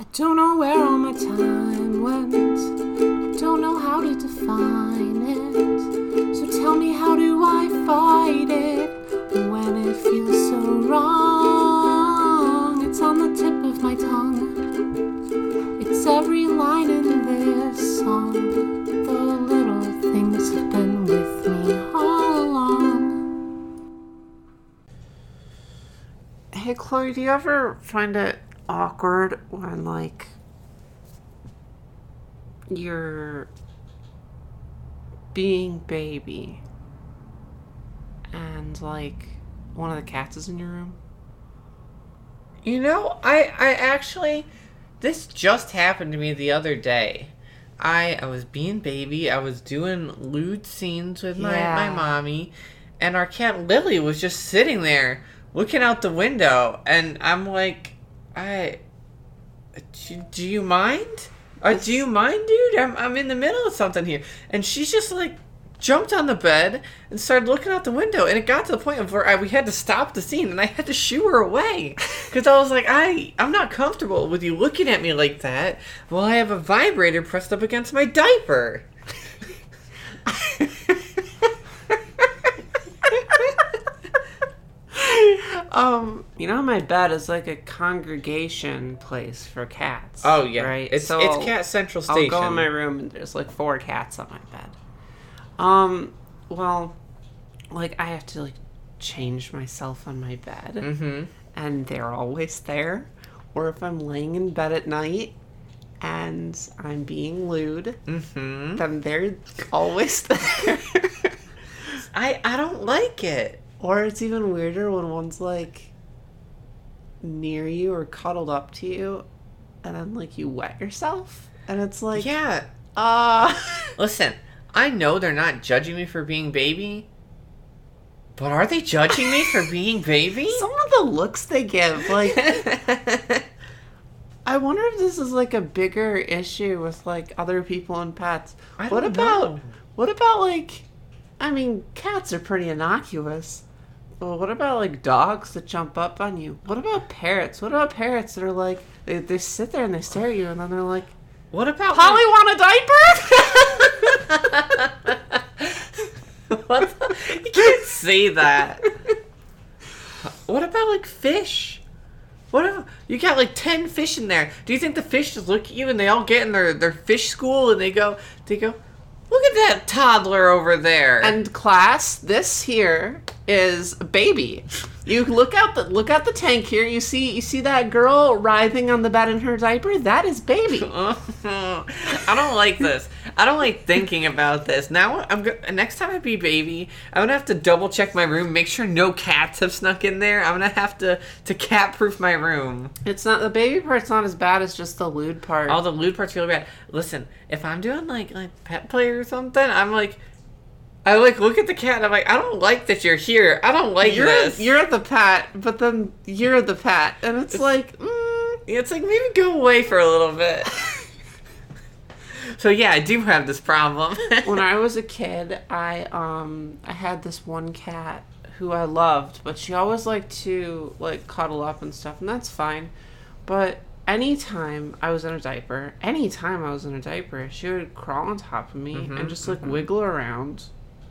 I don't know where all my time went. I don't know how to define it. So tell me, how do I fight it when it feels so wrong? It's on the tip of my tongue. It's every line in this song. The little things have been with me all along. Hey, Chloe, do you ever find it awkward when, like, you're being baby and, like, one of the cats is in your room? You know, I I actually this just happened to me the other day. I I was being baby, I was doing lewd scenes with my, my mommy, and our cat Lily was just sitting there looking out the window and I'm like, I do, do you mind? Or do you mind, dude? I'm I'm in the middle of something here. And she's just like jumped on the bed and started looking out the window and it got to the point of where I, we had to stop the scene and I had to shoo her away because I was like I I'm not comfortable with you looking at me like that while I have a vibrator pressed up against my diaper. Um, you know, my bed is like a congregation place for cats. Oh yeah, right. It's So it's Cat Central station. I'll go in my room and there's like four cats on my bed. Um, well, like I have to like change myself on my bed, Mm-hmm. and they're always there. Or if I'm laying in bed at night and I'm being lewd, Mm-hmm. then they're always there. I I don't like it. Or it's even weirder when one's like near you or cuddled up to you and then like you wet yourself. And it's like, Yeah. uh Listen, I know they're not judging me for being baby, but are they judging me for being baby? some of the looks they give, like I wonder if this is like a bigger issue with like other people and pets. What about know. what about like I mean, cats are pretty innocuous. But what about like dogs that jump up on you? What about parrots? What about parrots that are like they, they sit there and they stare at you and then they're like, what about Polly want a diaper? what? The, you can't say that. What about like fish? What if you got like ten fish in there? Do you think the fish just look at you and they all get in their, their fish school and they go they go, look at that toddler over there. and class, this here is a baby. You look out the look out the tank here. You see you see that girl writhing on the bed in her diaper. That is baby. I don't like this. I don't like thinking about this. Now I'm go- next time I be baby, I'm gonna have to double check my room, make sure no cats have snuck in there. I'm gonna have to to cat proof my room. It's not the baby part's not as bad as just the lewd part. All the lewd parts really bad. Listen, if I'm doing like like pet play or something, I'm like, I like look at the cat. and I'm like, I don't like that you're here. I don't like you're this. you're the pet, but then you're the pet, and it's, like, mm, It's like maybe go away for a little bit. so yeah, I do have this problem. when I was a kid, I um I had this one cat who I loved, but she always liked to like cuddle up and stuff, and that's fine. But anytime I was in a diaper, anytime I was in a diaper, she would crawl on top of me and just like wiggle around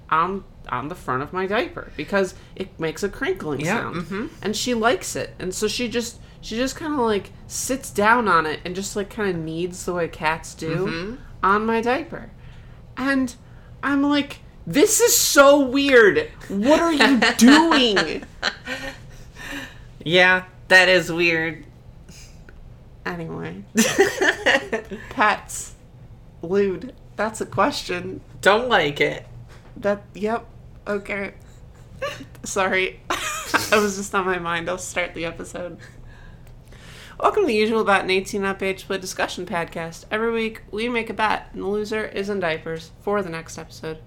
on on the front of my diaper because it makes a crinkling Yeah, sound. mhm. And she likes it. And so she just she just kind of like sits down on it and just like kind of kneads the way cats do Mhm. on my diaper. And I'm like, this is so weird. What are you doing? yeah, that is weird. anyway, pets, lewd. That's a question. Don't like it. That, yep, okay. Sorry. that was just on my mind. I'll start the episode. Welcome to the usual Bet and 18 Up Age Play Discussion Podcast. Every week, we make a bet, and the loser is in diapers for the next episode.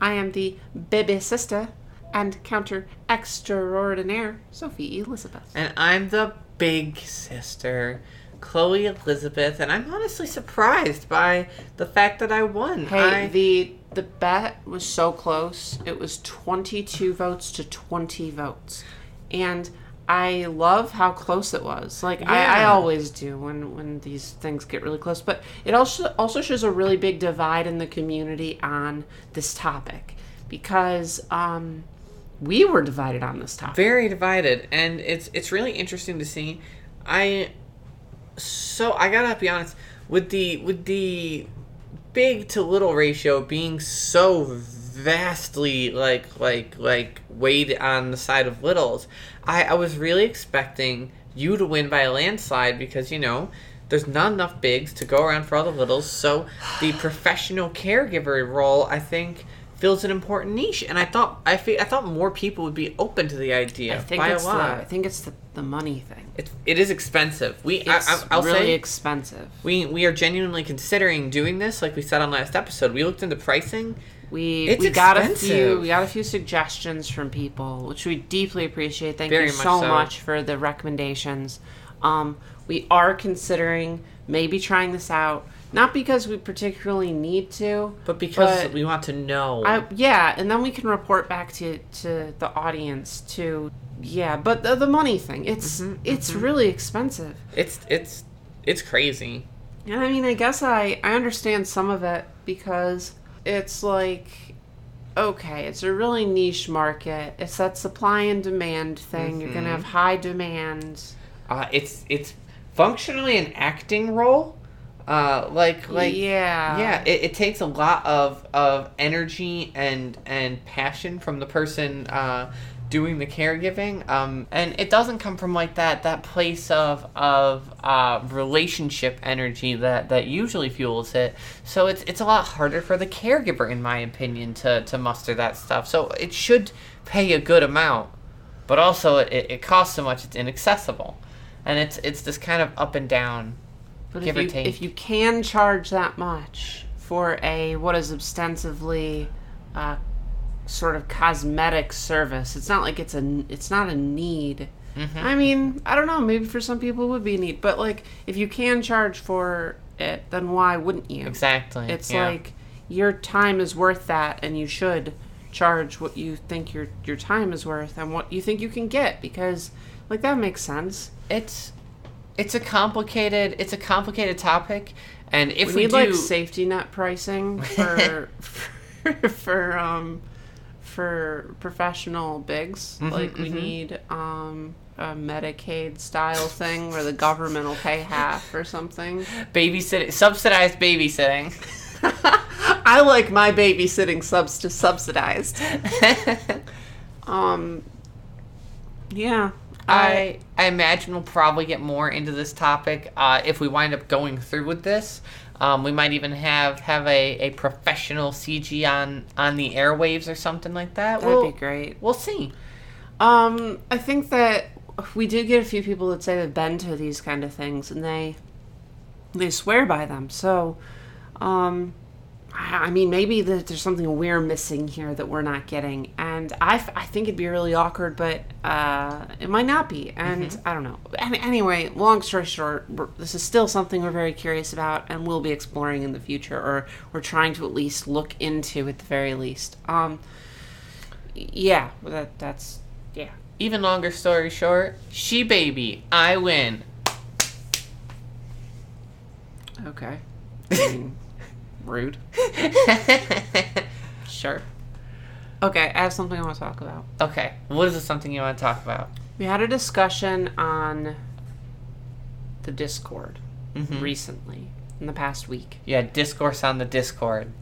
I am the baby sister and counter extraordinaire, Sophie Elizabeth. And I'm the big sister, Chloe Elizabeth, and I'm honestly surprised by the fact that I won. Hey, I, the the bet was so close. It was 22 votes to 20 votes. And I love how close it was. Like I, I always do when when these things get really close. But it also also shows a really big divide in the community on this topic because um, we were divided on this topic. very divided and it's it's really interesting to see i so i gotta be honest with the with the big to little ratio being so vastly like like like weighed on the side of littles i i was really expecting you to win by a landslide because you know there's not enough bigs to go around for all the littles. So the professional caregiver role i think fills an important niche and i thought i fe- i thought more people would be open to the idea I think by it's a the I think it's the, the money thing. it's, it is expensive we It's I, I, i'll really say expensive. we we are genuinely considering doing this like we said on last episode we looked into pricing We It's we got a few we got a few suggestions from people, which we deeply appreciate. Thank Very you much so, so. much for the recommendations. Um, we are considering maybe trying this out, not because we particularly need to, but because But- we want to know I, yeah, and then we can report back to to the audience to yeah. But the, the money thing, it's Mm-hmm, it's really expensive. it's it's it's crazy And I mean, I guess I I understand some of it because it's like okay, it's a really niche market. It's that supply and demand thing. You're gonna have high demand. uh, it's it's functionally an acting role uh, like like yeah, yeah it, it takes a lot of of energy and and passion from the person uh doing the caregiving. Um and it doesn't come from like that that place of of uh relationship energy that that usually fuels it. So it's it's a lot harder for the caregiver in my opinion to to muster that stuff. So it should pay a good amount but also it, it costs so much it's inaccessible. And it's it's this kind of up and down But give if or you take. if you can charge that much for a what is ostensibly uh, sort of cosmetic service, it's not like it's a it's not a need. Mm-hmm. I mean, I don't know. Maybe for some people it would be a need, but like if you can charge for it, then why wouldn't you? exactly It's yeah. like your time is worth that, and you should charge what you think your your time is worth and what you think you can get because like that makes sense. it's it's a complicated it's a complicated topic and if we, we, need do like safety net pricing for for, for um for professional bigs. Mm-hmm, like we need um a Medicaid style thing where the government will pay half or something. babysitting subsidized babysitting I like my babysitting subs to subsidized. Um yeah. I I imagine we'll probably get more into this topic uh, if we wind up going through with this. Um, we might even have have a, a professional CG on on the airwaves or something like that. that'd we'll, be great. We'll see. Um, I think that we do get a few people that say they've been to these kind of things and they they swear by them. So, um, I I mean, maybe that there's something we're missing here that we're not getting, and I, f- I think it'd be really awkward, but uh, it might not be, and I don't know. Any, anyway, long story short, this is still something we're very curious about, and we'll be exploring in the future, or we're trying to at least look into at the very least. Um, yeah, that that's yeah. Even longer story short, she baby, I win. Okay. I mean, rude. Sure. Okay, I have something I want to talk about. okay, what is this something you want to talk about? We had a discussion on the Discord Mhm. recently, in the past week. Yeah, discourse on the Discord.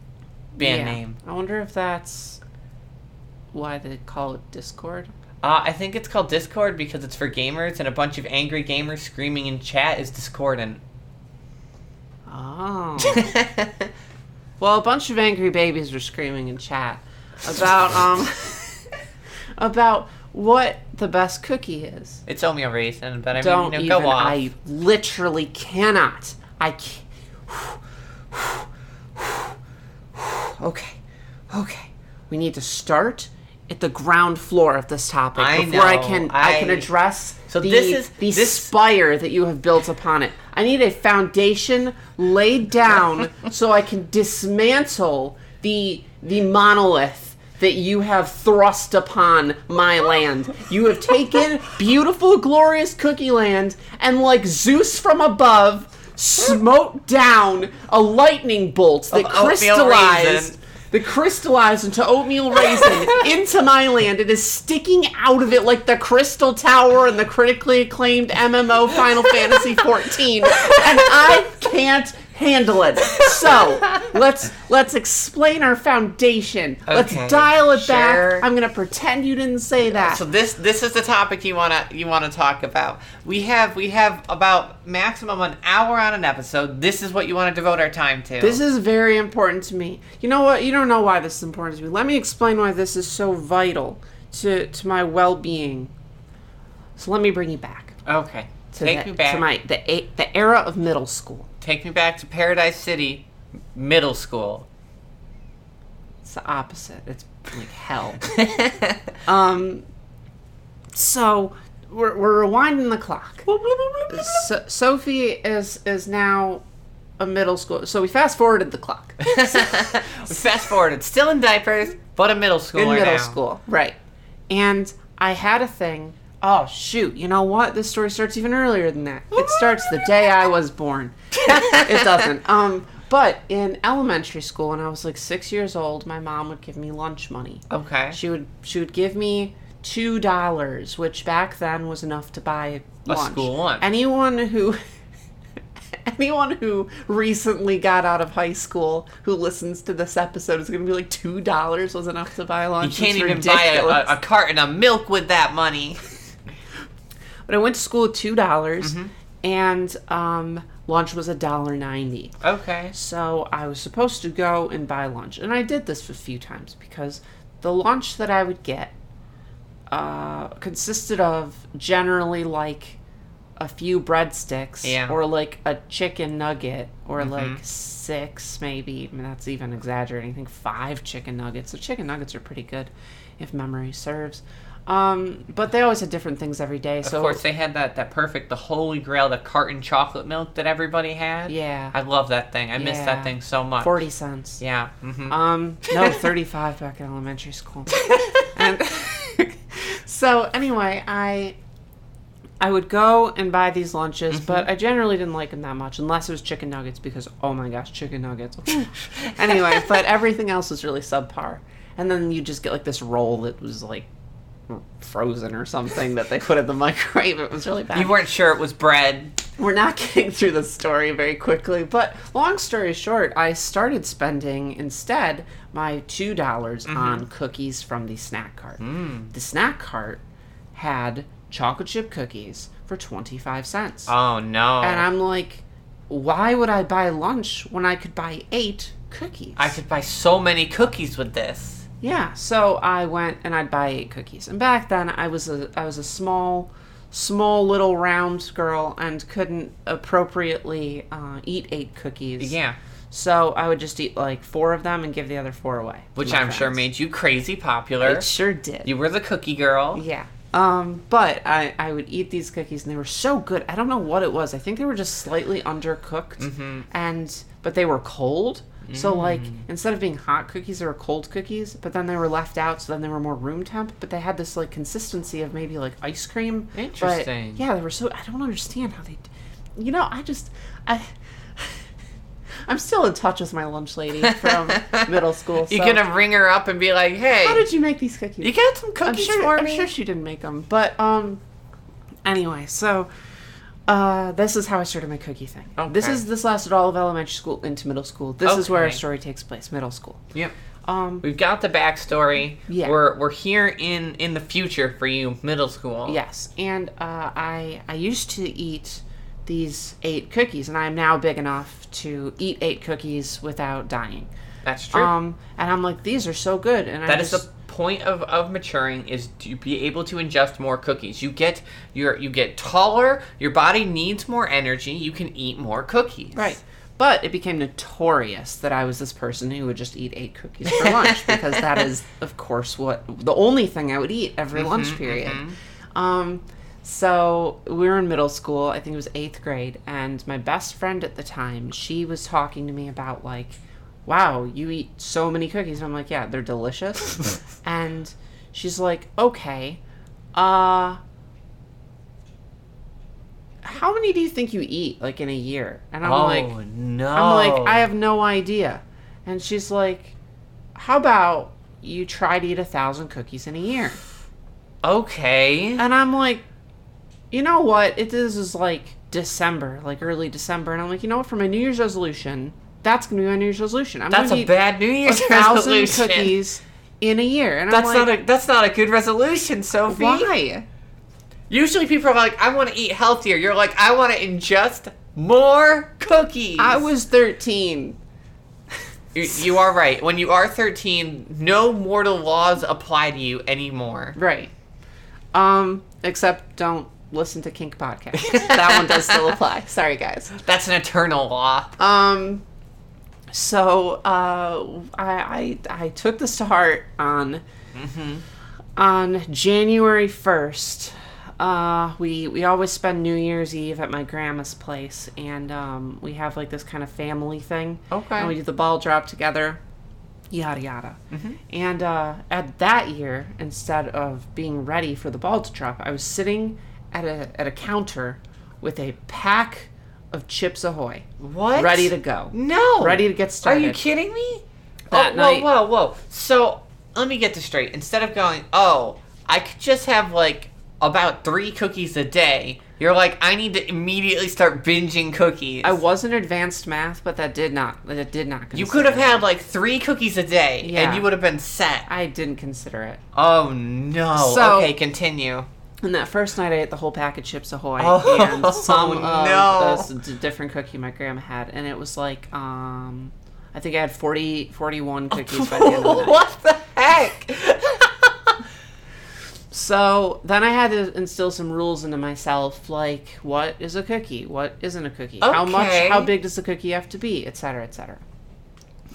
Band Yeah. name. I wonder if that's why they call it Discord. Uh, I think it's called Discord because it's for gamers, and a bunch of angry gamers screaming in chat is discordant. Oh. well, a bunch of angry babies were screaming in chat about um about what the best cookie is. it's only a reason, but I Don't you know, even. go off. I literally cannot. I can't. Okay, okay. We need to start at the ground floor of this topic I before I can I, can address So the, this is- the this- spire that you have built upon it. I need a foundation laid down so I can dismantle the the monolith that you have thrust upon my land. You have taken beautiful, glorious Cookie Land and, like Zeus from above, smote down a lightning bolt that Of crystallized. That crystallized into oatmeal raisin into my land. It is sticking out of it like the Crystal Tower in the critically acclaimed MMO Final Fantasy XIV, and I can't handle it. So let's let's explain our foundation. Okay, let's dial it sure. back. I'm gonna pretend you didn't say that. So this this is the topic you wanna you wanna talk about. We have we have about maximum an hour on an episode. This is what you want to devote our time to. This is very important to me. You know what? You don't know why this is important to me. Let me explain why this is so vital to to my well-being. So let me bring you back okay. to Take the, me back. to my the the era of middle school. Take me back to Paradise City, middle school. It's the opposite. It's like hell. um. So we're we're rewinding the clock. So, Sophie is is now a middle school. So we fast forwarded the clock. Fast forwarded, still in diapers, but a middle schooler in middle now. school, right? And I had a thing. Oh shoot! You know what? This story starts even earlier than that. It starts the day I was born. it doesn't. Um, but in elementary school, when I was like six years old, my mom would give me lunch money. Okay. She would she would give me two dollars, which back then was enough to buy A school lunch. Anyone who anyone who recently got out of high school who listens to this episode is going to be like two dollars was enough to buy lunch. You can't even buy a, a, a carton of milk with that money. But I went to school with two dollars, Mm-hmm. and um, lunch was a dollar ninety. Okay. So I was supposed to go and buy lunch, and I did this a few times because the lunch that I would get uh, consisted of generally like a few breadsticks Yeah. or like a chicken nugget or Mm-hmm. like six maybe. I mean, that's even exaggerating. I think five chicken nuggets. The chicken nuggets are pretty good, if memory serves. Um, but they always had different things every day. So Of course, they had that, that perfect, the holy grail, the carton chocolate milk that everybody had. Yeah. I love that thing. I miss that thing so much. forty cents. Yeah. Mm-hmm. Um, no, 35 back in elementary school. and so anyway, I I would go and buy these lunches, but I generally didn't like them that much unless it was chicken nuggets because oh my gosh, chicken nuggets. anyway, but everything else was really subpar. And then you just get like this roll that was like frozen or something that they put in the microwave. It was really bad. You weren't sure it was bread. We're not getting through the story very quickly, but long story short, I started spending instead my two dollars Mm-hmm. on cookies from the snack cart. Mm. The snack cart had chocolate chip cookies for twenty five cents, Oh, no. and I'm like, why would I buy lunch when I could buy eight cookies? I could buy so many cookies with this. Yeah, so I went and I'd buy eight cookies. And back then I was a I was a small small little round girl and couldn't appropriately uh, eat eight cookies. Yeah. So I would just eat like four of them and give the other four away. Which I'm sure made you crazy popular. it sure did. You were the cookie girl. yeah. Um, but I, I would eat these cookies and they were so good. I don't know what it was. I think they were just slightly undercooked, Mm-hmm. and but they were cold. So like Mm. instead of being hot cookies, they were cold cookies. But then they were left out, so then they were more room temp. But they had this like consistency of maybe like ice cream. But, Interesting. yeah, they were so. I don't understand how they. d- You know, I just I. I'm still in touch with my lunch lady from middle school. You're gonna ring her up and be like, "Hey, How did you make these cookies? you got some I'm cookies sure, for I'm me?" sure she didn't make them, but um. Anyway, so uh, this is how I started my cookie thing. This is this lasted all of elementary school into middle school. This is where our story takes place, middle school. Yep. Um, We've got the backstory. Yeah. We're we're here in in the future for you, middle school. yes, and uh, I I used to eat these eight cookies, and I am now big enough to eat eight cookies without dying. That's true. Um, and I'm like, these are so good, and That I is just, the point of, of maturing is to be able to ingest more cookies. You get your you get taller, your body needs more energy, you can eat more cookies. Right. But it became notorious that I was this person who would just eat eight cookies for lunch because that is, of course, what the only thing I would eat every lunch period. Um, so we were in middle school. I think it was eighth grade, and my best friend at the time, she was talking to me about like wow, you eat so many cookies. I'm like, yeah, they're delicious. and she's like, okay, uh, how many do you think you eat like in a year? And I'm oh like, no! I'm like, I have no idea. And she's like, how about you try to eat a thousand cookies in a year? okay. And I'm like, you know what? It this is like December, like early December, and I'm like, you know what? For my New Year's resolution, that's gonna be my New Year's resolution. I'm That's gonna a eat bad New a Year's thousand resolution. cookies in a year. And That's I'm not a that's not a good resolution, Sophie. why? Usually people are like, I want to eat healthier. You're like, I want to ingest more cookies. I was 13. You, you are right. When you are 13, no mortal laws apply to you anymore. Right. Um, except don't listen to Kink Podcast. that one does still apply. Sorry, guys. That's an eternal law. Um, so uh, I, I I took this to heart on on January first. Uh, we we always spend New Year's Eve at my grandma's place, and um, we have like this kind of family thing. Okay. And we do the ball drop together, yada yada. And uh, at that year, instead of being ready for the ball to drop, I was sitting at a at a counter with a pack of Chips Ahoy, What? ready to go, No. ready to get started. Are you kidding me? That oh, night- Whoa, whoa, whoa. So let me get this straight. Instead of going, oh, I could just have like about three cookies a day. You're like, I need to immediately start binging cookies. I wasn't advanced math, but that did not that did not. you could have had like three cookies a day, Yeah. and you would have been set. I didn't consider it. Oh no. So- okay, continue. And that first night, I ate the whole pack of Chips Ahoy Oh, and some no. of d- different cookie my grandma had, and it was like, um, I think I had 40, 41 cookies by the end of the night. what the heck? So then I had to instill some rules into myself, like what is a cookie, what isn't a cookie, how much, how big does the cookie have to be, et etc., etc.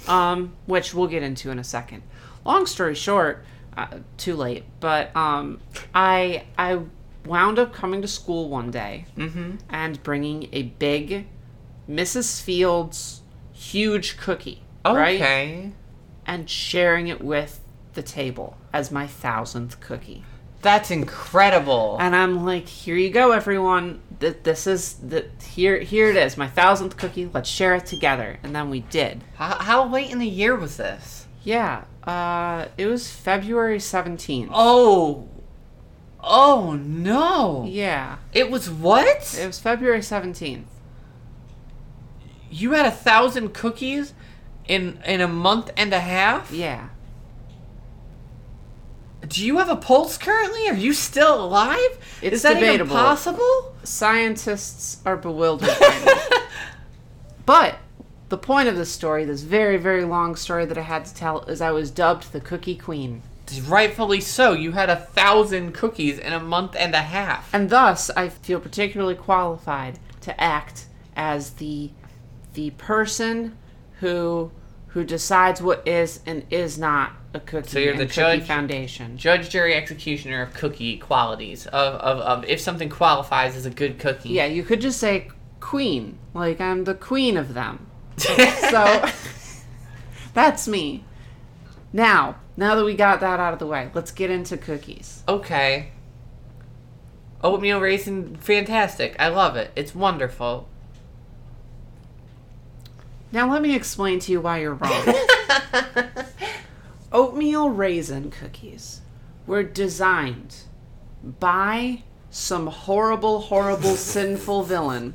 Um, which we'll get into in a second. Long story short, uh, too late, but um, I I wound up coming to school one day mm-hmm. and bringing a big Mrs. Fields huge cookie, right, Okay. and sharing it with the table as my thousandth cookie. That's incredible. And I'm like, here you go, everyone. Th- This is the here. Here it is, my thousandth cookie. Let's share it together. And then we did. How, how late in the year was this? Yeah. Uh, it was February 17th. Oh. Oh no. Yeah. It was what? It was February 17th. You had a thousand cookies in in a month and a half? Yeah. Do you have a pulse currently? Are you still alive? It's Is that debatable. even possible? Scientists are bewildered. but the point of this story, this very very long story that I had to tell, is I was dubbed the Cookie Queen. Rightfully so. You had a thousand cookies in a month and a half. and thus I feel particularly qualified to act as the the person who who decides what is and is not a cookie. So you're the cookie judge? foundation. Judge, jury, executioner of cookie qualities. Of, of, of if something qualifies as a good cookie. Yeah, you could just say queen, like I'm the queen of them. So that's me. Now, now that we got that out of the way, let's get into cookies. Okay. Oatmeal raisin, fantastic. I love it. It's wonderful. Now let me explain to you why you're wrong. oatmeal raisin cookies were designed by some horrible, horrible, sinful villain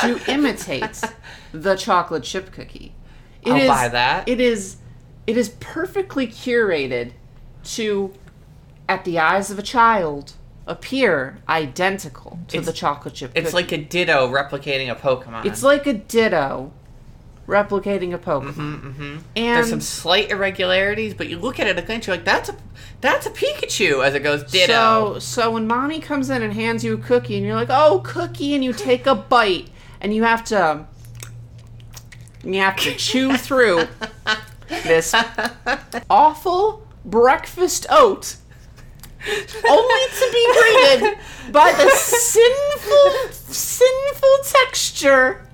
to imitate the chocolate chip cookie. It I'll is- buy that. It is, it is perfectly curated to, at the eyes of a child, appear identical to It's- the chocolate chip. Cookie. It's like a ditto replicating a Pokemon. it's like a ditto, replicating a Pokemon. Mm-hmm. And There's some slight irregularities, but you look at it at a glance, you're like, that's a that's a Pikachu as it goes ditto. So, so when mommy comes in and hands you a cookie, and you're like, "Oh, cookie," and you take a bite, and you have to, you have to chew through this awful breakfast oat, only to be greeted by the sinful, sinful texture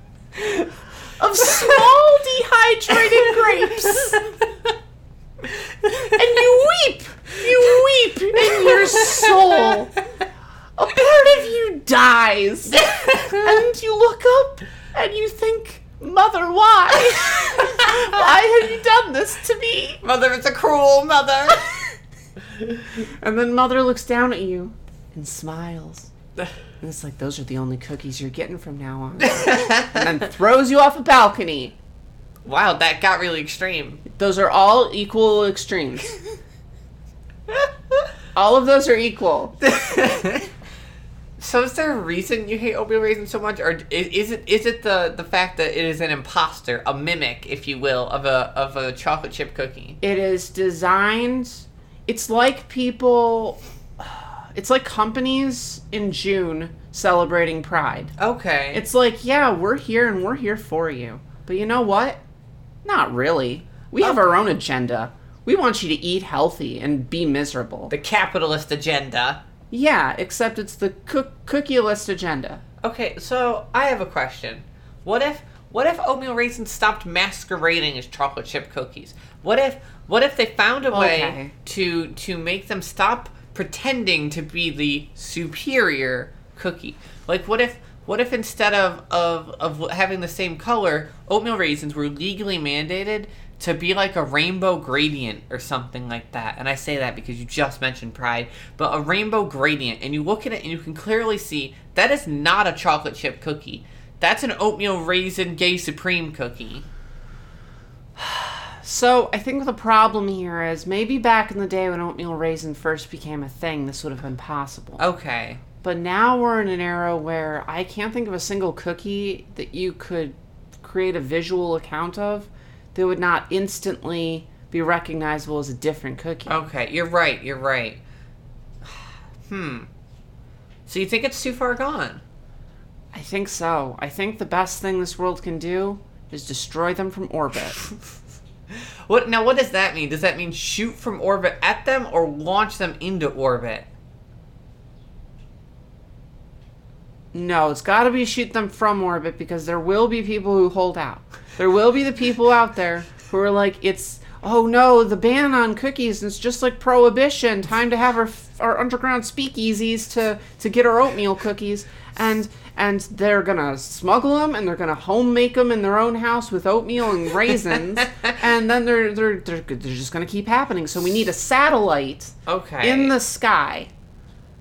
of small dehydrated grapes. and you weep. You weep in your soul. A part of you dies. and you look up and you think, Mother, why? why have you done this to me? Mother, it's a cruel mother. And then Mother looks down at you and smiles. And it's like, those are the only cookies you're getting from now on. and then throws you off a balcony. wow, that got really extreme. Those are all equal extremes. All of those are equal. So is there a reason you hate oatmeal raisin so much, or is, is it is it the the fact that it is an imposter, a mimic, if you will, of a of a chocolate chip cookie? It is designed. It's like people. It's like companies in June celebrating Pride. Okay. It's like, yeah, we're here and we're here for you. But you know what? Not really. We have our own agenda. We want you to eat healthy and be miserable. the capitalist agenda. Yeah, except it's the cook- cookie list agenda. Okay, so I have a question. What if what if oatmeal raisins stopped masquerading as chocolate chip cookies? What if what if they found a way Okay. to to make them stop pretending to be the superior cookie? Like what if what if instead of, of, of having the same color, oatmeal raisins were legally mandated to be like a rainbow gradient or something like that? And I say that because you just mentioned pride, but a rainbow gradient, and you look at it and you can clearly see that is not a chocolate chip cookie. That's an oatmeal raisin gay supreme cookie. So I think the problem here is maybe back in the day when oatmeal raisin first became a thing, this would have been possible. Okay. But now we're in an era where I can't think of a single cookie that you could create a visual account of that would not instantly be recognizable as a different cookie. Okay, you're right, you're right. Hmm. So you think it's too far gone? I think so. I think the best thing this world can do is destroy them from orbit. What now what does that mean? Does that mean shoot from orbit at them or launch them into orbit? no, it's got to be shoot them from orbit because there will be people who hold out. There will be the people out there who are like, it's oh no, the ban on cookies. It's just like prohibition. Time to have our our underground speakeasies to to get our oatmeal cookies, and and they're gonna smuggle them and they're gonna home make them in their own house with oatmeal and raisins, and then they're they're they're, they're just gonna keep happening. So we need a satellite Okay. in the sky.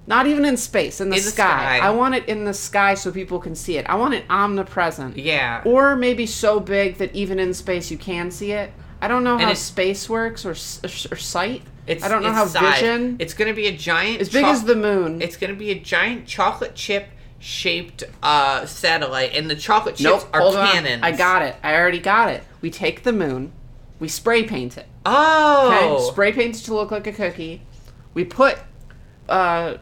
Not even in space, in the, In the sky. sky. I want it in the sky so people can see it. I want it omnipresent. Yeah. Or maybe so big that even in space you can see it. I don't know how space works or, or, sight. It's, I don't know it's how size. vision. It's gonna be a giant as big choc- as the moon. It's gonna be a giant chocolate chip shaped uh, satellite, and the chocolate chips nope, are hold on. I got it. I already got it. We take the moon, we spray paint it. Oh. Okay, spray paint it to look like a cookie. We put uh,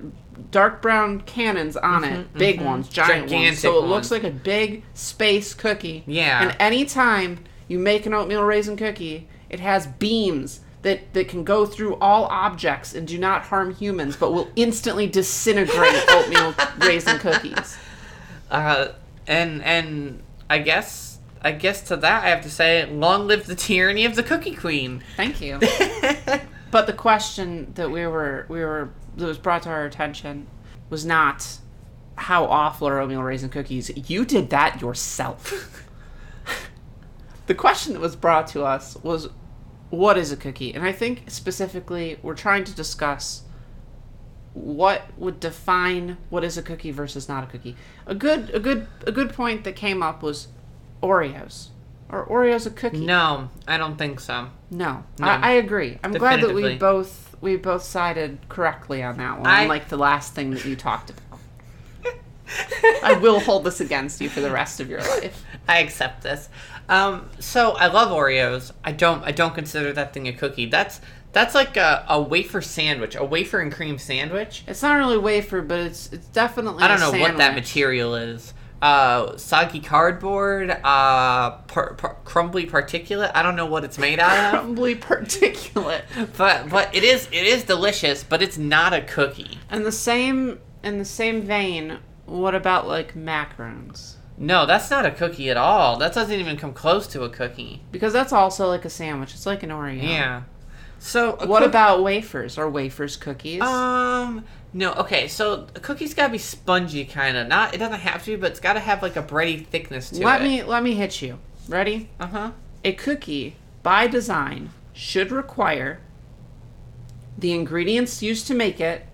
dark brown cannons on it, big ones, giant ones, Mm-hmm, Gigantic so it ones. looks like a big space cookie. Yeah. And anytime you make an oatmeal raisin cookie, it has beams that that can go through all objects and do not harm humans, but will instantly disintegrate oatmeal raisin cookies. Uh, and and I guess I guess to that I have to say, long live the tyranny of the Cookie Queen. Thank you. But the question that we were we were that was brought to our attention was not how awful are oatmeal raisin cookies. You did that yourself. the question that was brought to us was what is a cookie? And I think specifically we're trying to discuss what would define what is a cookie versus not a cookie. A good a good a good point that came up was Oreos. Are Oreos a cookie? No, I don't think so. No, No. I, I agree. I'm glad that we both we both sided correctly on that one. I, like the last thing that you talked about. I will hold this against you for the rest of your life. I accept this. Um, so I love Oreos. I don't. I don't consider that thing a cookie. That's that's like a, a wafer sandwich, a wafer and cream sandwich. It's not really wafer, but it's it's definitely. I don't know what that material is. Uh, soggy cardboard, uh, par- par- crumbly particulate. I don't know what it's made out of, Crumbly particulate. but but it is it is delicious. But it's not a cookie. And the same in the same vein. What about like macarons? No, that's not a cookie at all. That doesn't even come close to a cookie. Because that's also like a sandwich. It's like an Oreo. Yeah. So What cook- about wafers? Are wafers cookies? Um. No. Okay. So a cookie's gotta be spongy, kind of. Not. It doesn't have to, be, but it's gotta have like a bready thickness to let it. me let me hit you. Ready? Uh huh. A cookie, by design, should require the ingredients used to make it,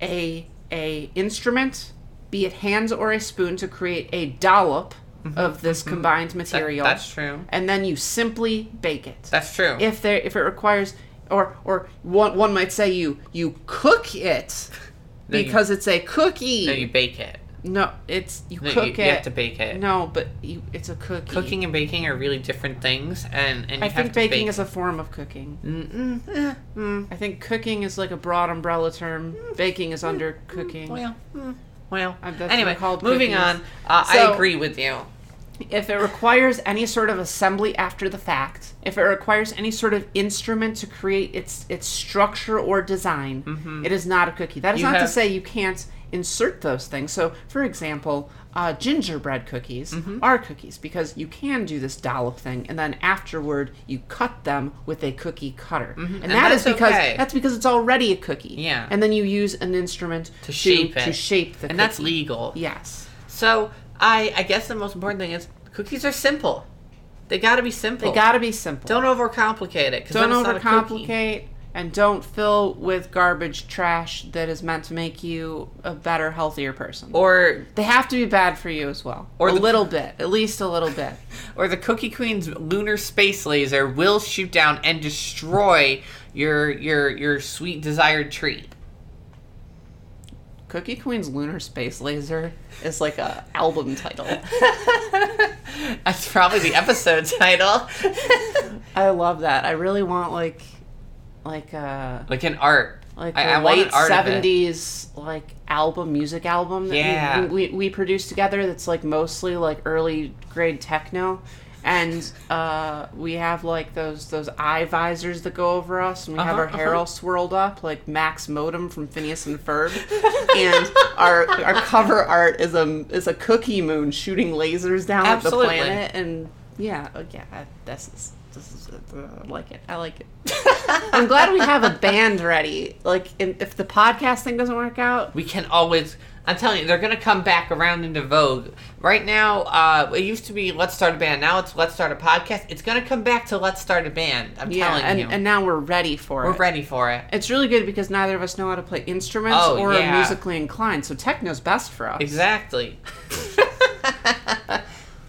a a instrument, be it hands or a spoon, to create a dollop of this combined material. that's true. And then you simply bake it. That's true. if there if it requires or or one one might say you you cook it No, you- because it's a cookie. no, you bake it. No, it's you No, cook you, it. you have to bake it. No, but you, it's a cookie. Cooking and baking are really different things, and and you I think baking bake. is a form of cooking. Mm-mm, eh, mm, I think cooking is like a broad umbrella term. Baking is under cooking. well, mm, well. Anyway, moving cookies. on. Uh, So- I agree with you. If it requires any sort of assembly after the fact, if it requires any sort of instrument to create its its structure or design, it is not a cookie. That is Mm-hmm. You not to say you can't insert those things. So, for example, uh, gingerbread cookies Mm-hmm. are cookies because you can do this dollop thing, and then afterward you cut them with a cookie cutter, and, And that is because okay. that's because it's already a cookie. Yeah. and then you use an instrument To shape to it. shape the and that's legal. Yes. So I I guess the most important thing is cookies are simple. They got to be simple. They gotta be simple. Don't overcomplicate it. don't then it's not a cookie. overcomplicate and don't fill with garbage trash that is meant to make you a better healthier person Or they have to be bad for you as well Or a the- little bit at least a little bit or the Cookie Queen's lunar space laser will shoot down and destroy your your your sweet desired treat. Cookie queen's lunar space laser is like a album title That's probably the episode title. i love that i really want like like uh like an art. like I- a I want late 70s like album music album that Yeah. we, we, we produced together that's like mostly like early grade techno and uh, we have like those those eye visors that go over us. And we have Uh-huh, our hair uh-huh. all swirled up like max modem from phineas and ferb. And our our cover art is a is a cookie moon shooting lasers down at the planet. And yeah uh, yeah this is this is uh, I like it. I like it. I'm glad we have a band ready. Like, if the podcast thing doesn't work out, we can always i'm telling you they're gonna come back around into vogue right now uh it used to be let's start a band now it's let's start a podcast it's gonna come back to let's start a band i'm yeah, telling and, you and now we're ready for it. we're ready for it It's really good because neither of us know how to play instruments Oh, or yeah. are musically inclined, so techno's best for us. exactly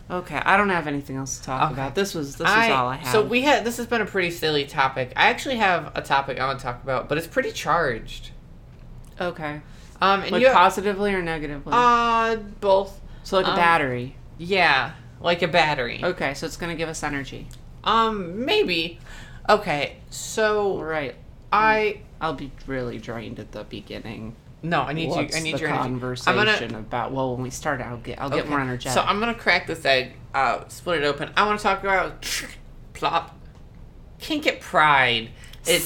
Okay, I don't have anything else to talk Okay. about. This was this was all I had. so we had this has been a pretty silly topic i actually have a topic i want to talk about but it's pretty charged okay, um and like you positively or negatively. uh both so like a um, battery. yeah like a battery Okay, so it's gonna give us energy. um maybe okay so Right. i I'll be really drained at the beginning. no i need What's you i need your energy. conversation i'm gonna about? Well, when we start, I'll get I'll get more energetic. So I'm gonna crack this egg, uh, split it open. I want to talk about plop, kink at pride. It's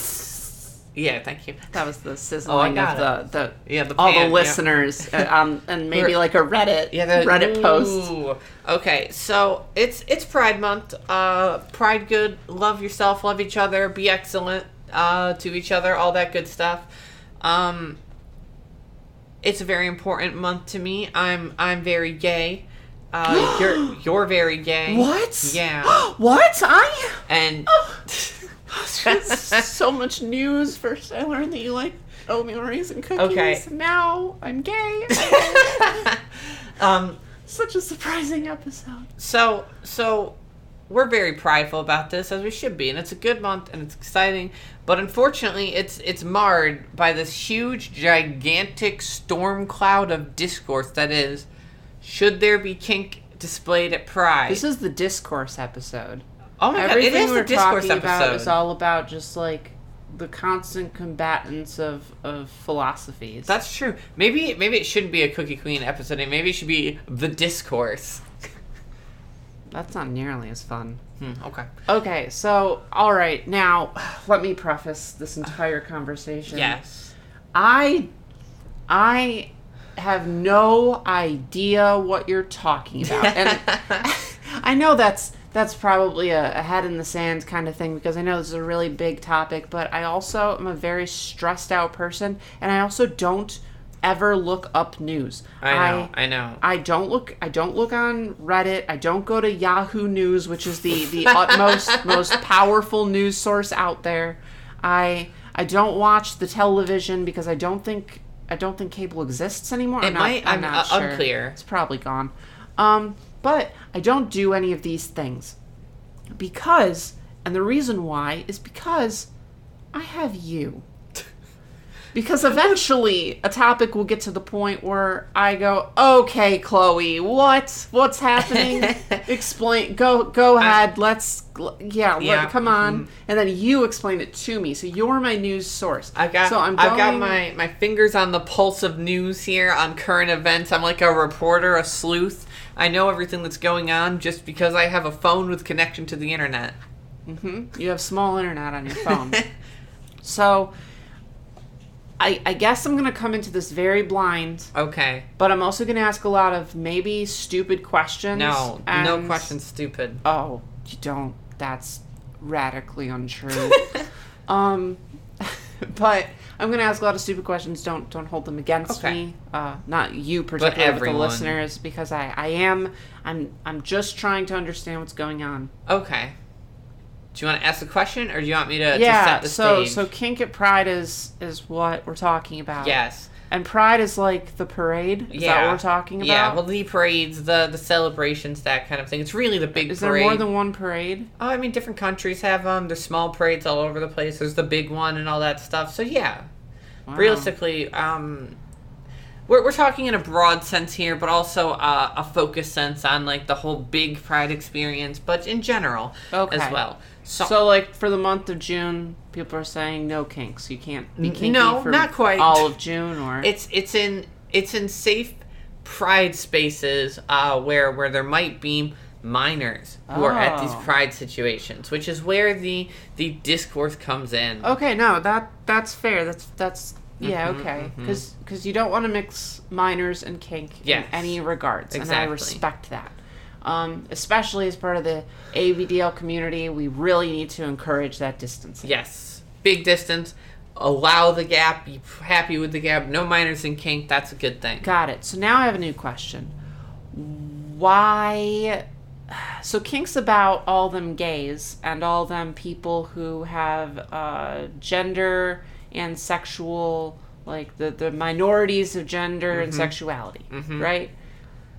yeah, thank you. That was the sizzling got of the, the Yeah, the all pan, the listeners uh, um, and maybe like a Reddit Yeah, the, Reddit post. Okay, so it's it's Pride Month. Uh, Pride good. Love yourself. Love each other. Be excellent uh, to each other. All that good stuff. Um, it's a very important month to me. I'm I'm very gay. Uh, you're you're very gay. What? Yeah. what? I And so much news. First, I learned that you like oatmeal raisin cookies. Okay. Now I'm gay. um, Such a surprising episode. so so we're very prideful about this as we should be, and it's a good month and it's exciting. But unfortunately, it's it's marred by this huge, gigantic storm cloud of discourse that is, should there be kink displayed at Pride? This is the discourse episode. Oh my Everything god, it is we're discourse talking about is all about just like the constant combatants of of philosophies. That's true. Maybe maybe it shouldn't be a Cookie Queen episode. and Maybe it should be the discourse. That's not nearly as fun. Hmm, okay. Okay, so all right, now let me preface this entire conversation. Yes. I I have no idea what you're talking about. And I know that's that's probably a, a head in the sand kind of thing because I know this is a really big topic, but I also am a very stressed out person and I also don't ever look up news. I know. I, know. I don't look I don't look on Reddit. I don't go to Yahoo News, which is the the utmost most powerful news source out there. I I don't watch the television because I don't think I don't think cable exists anymore. It I'm not, might- I'm I'm, not uh, sure. unclear. It's probably gone. Um, but I don't do any of these things because, and the reason why is because I have you. Because eventually a topic will get to the point where I go, "Okay, Chloe, what? What's happening? explain. Go, go ahead. Let's, yeah, let- come on." Mm-hmm. And then you explain it to me. So you're my news source. I've got So I'm going, I've got my, my fingers on the pulse of news here on current events. I'm like a reporter, a sleuth. I know everything that's going on just because I have a phone with connection to the internet. You have small internet on your phone. so I, I guess I'm gonna come into this very blind, Okay. but I'm also gonna ask a lot of maybe stupid questions. No, no and- question stupid. Oh, you don't. That's radically untrue. um, but I'm gonna ask a lot of stupid questions. Don't don't hold them against Okay. me. Uh, not you particularly, but, the listeners, because I I am I'm I'm just trying to understand what's going on. Okay. Do you want to ask the question or do you want me to, to yeah. set the so stage? so kink at Pride is is what we're talking about. yes. And Pride is like the parade. Is yeah. that what we're talking about? Yeah, well, the parades, the the celebrations, that kind of thing. It's really the big is there more than one parade? Oh, I mean, different countries have them. There's small parades all over the place. There's the big one and all that stuff. So yeah, Wow. realistically, um, we're we're talking in a broad sense here, but also uh, a focus sense on like the whole big pride experience, but in general Okay. as well. So, So, like for the month of June, people are saying no kinks. You can't be kinky no, for not quite. all of June, or it's it's in it's in safe pride spaces uh, where where there might be minors who are at these Oh. pride situations, which is where the the discourse comes in. okay. No, that that's fair. That's that's yeah Mhm, okay. Because you don't want to mix minors and kink Yes. in any regards, and I respect that. Um, especially as part of the ABDL community, we really need to encourage that distance. Yes, big distance. Allow the gap. Be happy with the gap. No minors and kink. That's a good thing. Got it. So now I have a new question. Why? So kink's about all them gays and all them people who have uh, gender and sexual, like the the minorities of gender and sexuality, right?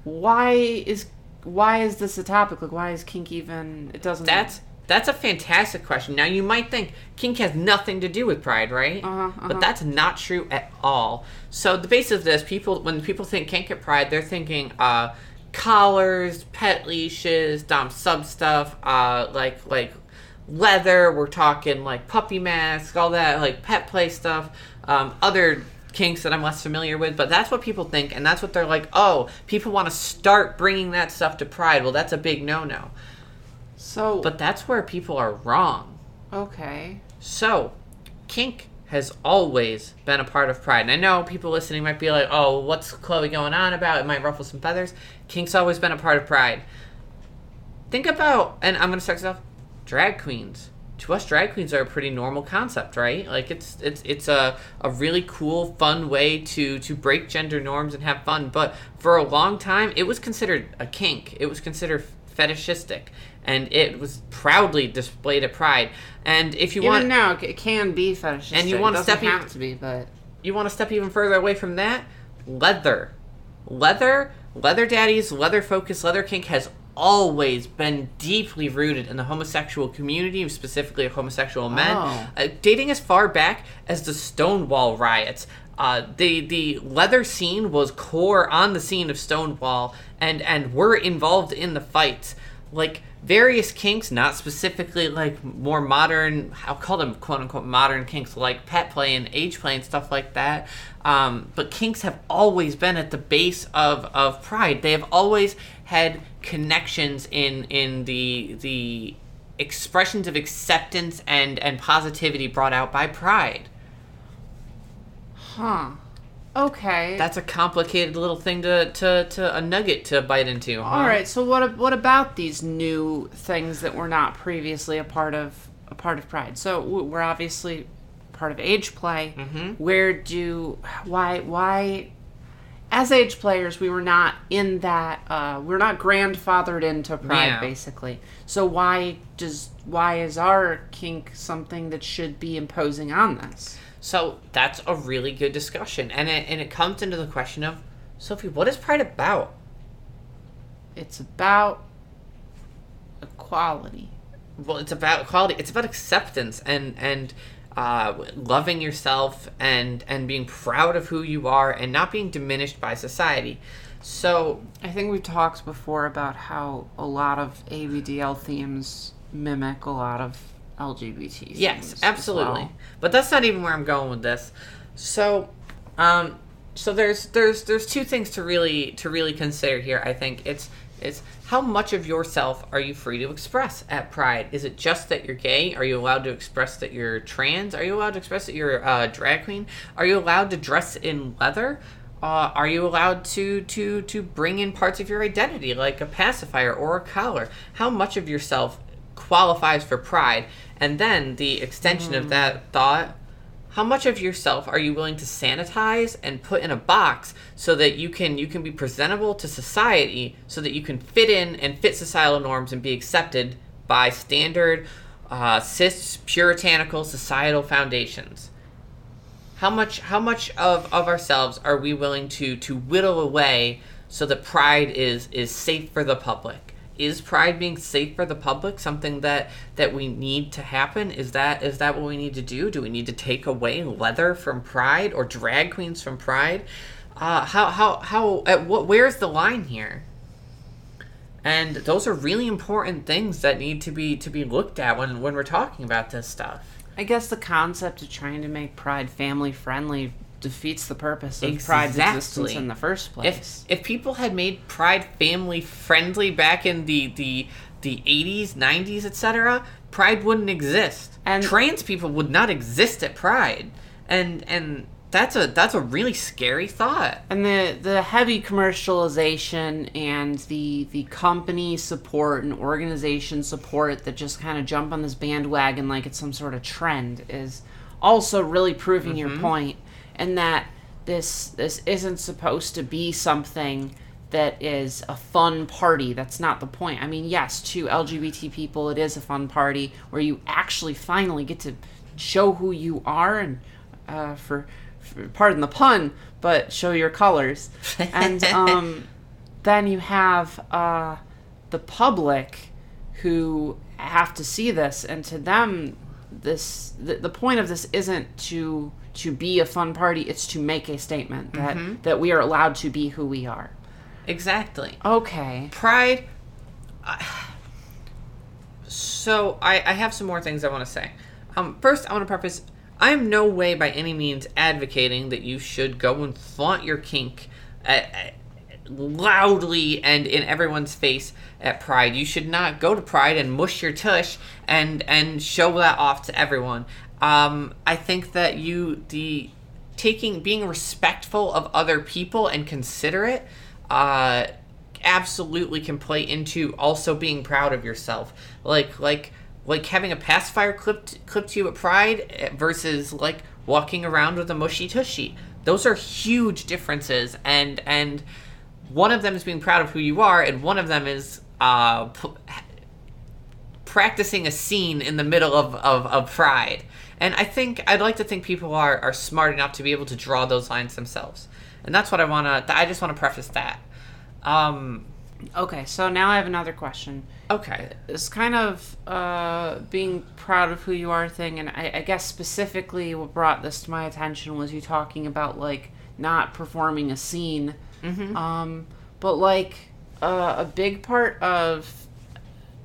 Why is why is this a topic? Like, why is kink even? It doesn't. That's that's a fantastic question. Now you might think kink has nothing to do with pride, right? Uh-huh, uh-huh. But that's not true at all. So the basis of this, people when people think kink at pride, they're thinking uh, collars, pet leashes, dom sub stuff, uh, like like leather. We're talking like puppy masks, all that like pet play stuff. Um, other kinks that I'm less familiar with, but that's what people think, and that's what they're like. Oh, people want to start bringing that stuff to pride. Well, that's a big no-no. so. But that's where people are wrong. okay. So, kink has always been a part of pride. And I know people listening might be like, oh, what's Chloe going on about? It might ruffle some feathers. Kink's always been a part of pride. Think about, and I'm going to start this off, drag queens. To us, drag queens are a pretty normal concept, right? Like it's it's it's a, a really cool, fun way to to break gender norms and have fun. But for a long time, it was considered a kink. It was considered fetishistic, and it was proudly displayed at Pride. And if you Even want, now, it can be fetishistic. And you It doesn't step even- to be, but you want to step even further away from that, leather. Leather, leather daddies, leather focus, leather kink has always been deeply rooted in the homosexual community, specifically homosexual men, Oh. uh, dating as far back as the Stonewall riots. Uh, the the leather scene was core on the scene of Stonewall, and and were involved in the fights. Like various kinks, not specifically like more modern. I'll call them quote unquote modern kinks, like pet play and age play and stuff like that. Um, but kinks have always been at the base of of pride. They have always had connections in in the the expressions of acceptance and and positivity brought out by pride. huh. Okay. That's a complicated little thing to, to, to a nugget to bite into. Huh? All right. So what what about these new things that were not previously a part of a part of Pride? So we're obviously part of age play. Mm-hmm. Where do why why as age players we were not in that uh, we're not grandfathered into Pride Yeah. basically. So why does why is our kink something that should be imposing on this? So that's a really good discussion, and it and it comes into the question of Sophie, what is Pride about? It's about equality. Well, it's about equality. It's about acceptance and and uh, loving yourself and and being proud of who you are and not being diminished by society. So I think we've talked before about how a lot of ABDL themes mimic a lot of LGBT. Yes, absolutely. well. But that's not even where I'm going with this. So, um, so there's there's there's two things to really to really consider here. I think it's it's how much of yourself are you free to express at Pride? Is it just that you're gay? Are you allowed to express that you're trans? Are you allowed to express that you're a drag queen? Are you allowed to dress in leather? Uh, are you allowed to to to bring in parts of your identity like a pacifier or a collar? How much of yourself qualifies for pride? And then the extension of that thought how much of yourself are you willing to sanitize and put in a box so that you can you can be presentable to society so that you can fit in and fit societal norms and be accepted by standard uh, cis puritanical societal foundations how much how much of, of ourselves are we willing to to whittle away so that pride is is safe for the public is pride being safe for the public something that that we need to happen? Is that is that what we need to do? Do we need to take away leather from pride or drag queens from pride? Uh, how how how at what where's the line here? And those are really important things that need to be to be looked at when when we're talking about this stuff. I guess the concept of trying to make Pride family friendly defeats the purpose of Pride's existence in the first place. if if people had made pride family friendly back in the the the 80s 90s etc pride wouldn't exist. And- trans people would not exist at pride. And and that's a that's a really scary thought. And the the heavy commercialization and the the company support and organization support that just kind of jump on this bandwagon like it's some sort of trend is also really proving your mm-hmm. point and that this this isn't supposed to be something that is a fun party. That's not the point. I mean yes to lgbt people it is a fun party where you actually finally get to show who you are and uh, for, for pardon the pun but show your colors. And um, then you have uh, the public who have to see this. And to them this the, the point of this isn't to to be a fun party it's to make a statement that that we are allowed to be who we are. Exactly. Okay. Pride I- so I, I have some more things i want to say. Um, first i want to preface i am no way by any means advocating that you should go and flaunt your kink uh, uh, loudly and in everyone's face at pride. You should not go to pride and mush your tush and and show that off to everyone um, i think that you the taking being respectful of other people and considerate uh, absolutely can play into also being proud of yourself. Like like like having a pacifier clipped clipped to you at Pride versus like walking around with a mushy tushy. Those are huge differences, and and one of them is being proud of who you are, and one of them is uh, p- practicing a scene in the middle of, of, of Pride. And I think I'd like to think people are, are smart enough to be able to draw those lines themselves. And that's what I want to. I just want to preface that. Um, okay so now i have another question okay. it's kind of uh, being proud of who you are thing, and I, I guess specifically what brought this to my attention was you talking about like not performing a scene. Um, but like uh, a big part of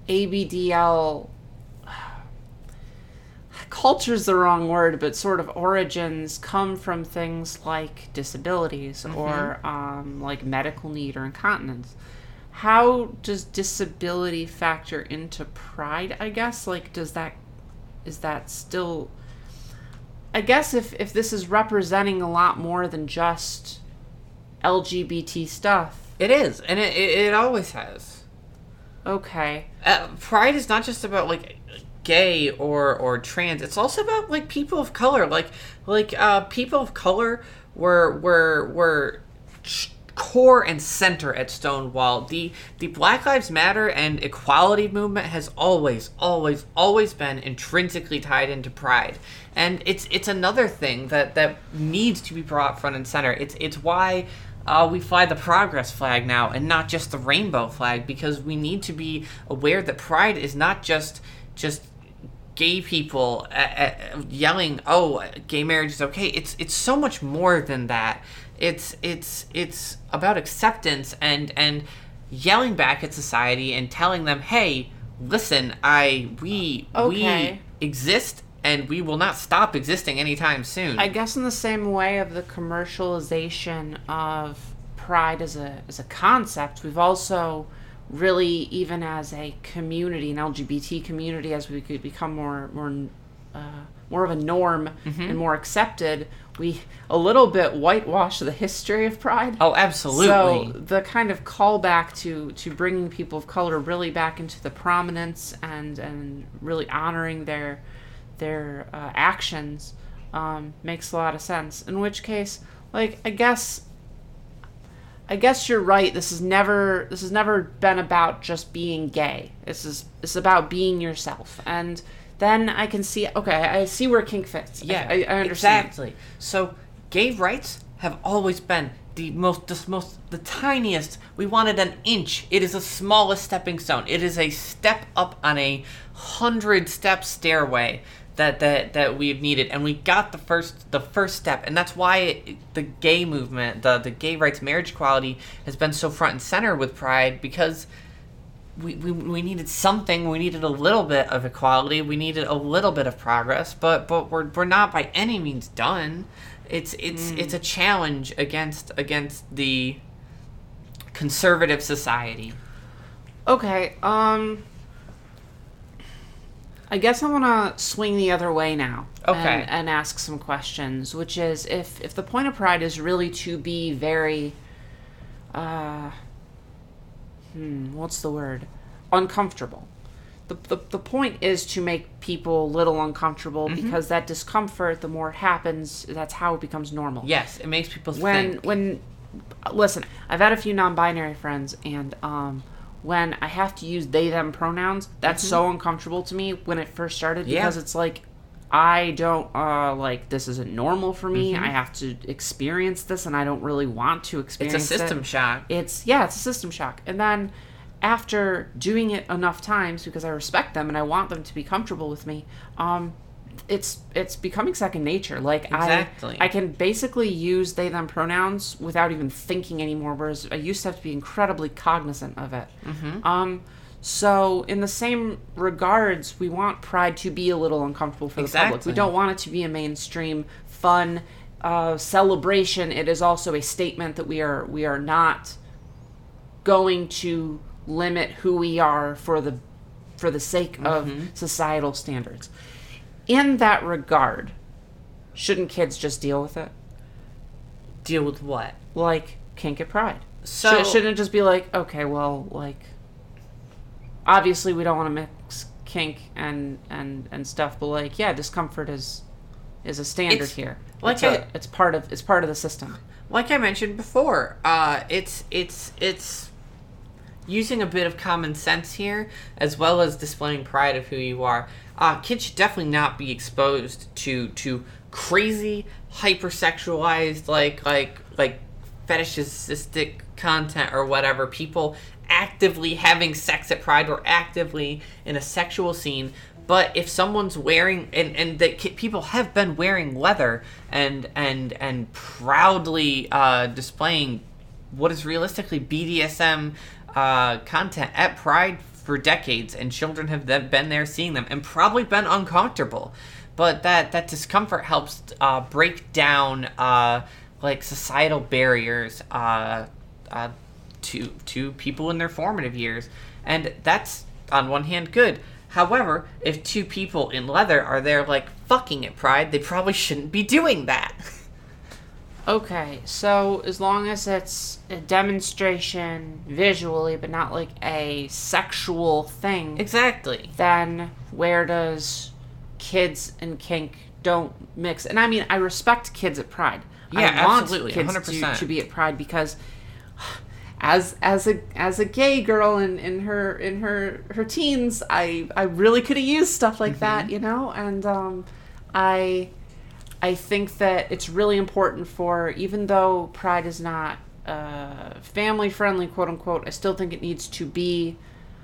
ABDL culture's the wrong word, but sort of origins come from things like disabilities or um, like medical need or incontinence. How does disability factor into pride? I guess like does that is that still I guess if if this is representing a lot more than just LGBT stuff, It is, and it, it, it always has. okay. Uh, pride is not just about like gay or or trans. It's also about like people of color. Like like uh, people of color were were were core and center at Stonewall. The the Black Lives Matter and equality movement has always always always been intrinsically tied into pride. And it's it's another thing that that needs to be brought front and center. It's it's why uh, we fly the progress flag now and not just the rainbow flag because we need to be aware that pride is not just just gay people uh, uh, yelling oh gay marriage is okay. It's it's so much more than that. It's it's it's about acceptance and and yelling back at society and telling them hey listen i we Okay. we exist and we will not stop existing anytime soon. I guess in the same way of the commercialization of pride as a as a concept, we've also really even as a community, an LGBT community, as we could become more more uh, more of a norm and more accepted, we a little bit whitewash the history of pride. oh absolutely So the kind of callback to to bringing people of color really back into the prominence and and really honoring their their uh, actions um, makes a lot of sense. In which case, like I guess. I guess you're right. This is never this has never been about just being gay. This is it's about being yourself. And then I can see okay, I see where kink fits. I- Yeah, I, I understand. Exactly. So, gay rights have always been the most, the most, the tiniest. We wanted an inch. It is the smallest stepping stone. It is a step up on a hundred step stairway that that that we've needed, and we got the first the first step, and that's why it, the gay movement, the the gay rights, marriage equality, has been so front and center with Pride because we, we, we needed something. We needed a little bit of equality. We needed a little bit of progress, but but we're, we're not by any means done. It's it's it's a challenge against against the conservative society. Okay, um I guess I want to swing the other way now. Okay. And, and ask some questions, which is if if the point of pride is really to be very uh hmm, what's the word? uncomfortable. The, the, the point is to make people a little uncomfortable Mm-hmm. because that discomfort, the more it happens, that's how it becomes normal Yes, it makes people when think. when listen i've had a few non-binary friends and um when i have to use they them pronouns that's so uncomfortable to me when it first started Mm-hmm. Yeah. because it's like i don't uh like this isn't normal for me i have to experience this and i don't really want to Mm-hmm. It's a system it. shock. it's yeah it's a system shock and then after doing it enough times because i respect them and i want them to be comfortable with me um it's it's becoming second nature like Exactly. i i can basically use they them pronouns without even thinking anymore whereas i used to have to be incredibly cognizant of it Mm-hmm. um so in the same regards we want pride to be a little uncomfortable for the public we don't want it to be a mainstream fun uh, celebration it is also a statement that we are we are not going to limit who we are for the for the sake of societal standards. In that regard, shouldn't kids just deal with it? Deal with what? Like kink at pride. So- Sh- shouldn't it just be like, okay, well, like obviously we don't want to mix kink and and and stuff, but like, yeah, discomfort is is a standard It's- here. like it's, a- I- it's part of it's part of the system. like I mentioned before, uh, it's it's it's using a bit of common sense here, as well as displaying pride of who you are. Uh, kids should definitely not be exposed to to crazy, hypersexualized, like like like fetishistic content or whatever. People actively having sex at Pride or actively in a sexual scene. But if someone's wearing and and that people have been wearing leather and and and proudly uh, displaying what is realistically BDSM uh, content at Pride for decades, and children have been there seeing them and probably been uncomfortable. But that that discomfort helps uh, break down uh, like societal barriers uh, uh, to to people in their formative years, and that's on one hand good. However, if two people in leather are there like fucking at Pride, they probably shouldn't be doing that. Okay, so as long as it's a demonstration visually, but not like a sexual thing, exactly. then where does kids and kink don't mix? And I mean, I respect kids at Pride. Yeah, I want absolutely, kids 100%. To, to be at Pride because as as a as a gay girl in, in her in her her teens, I I really could have used stuff like that, you know, and um, I. I think that it's really important for, even though Pride is not uh, family friendly, quote unquote, I still think it needs to be.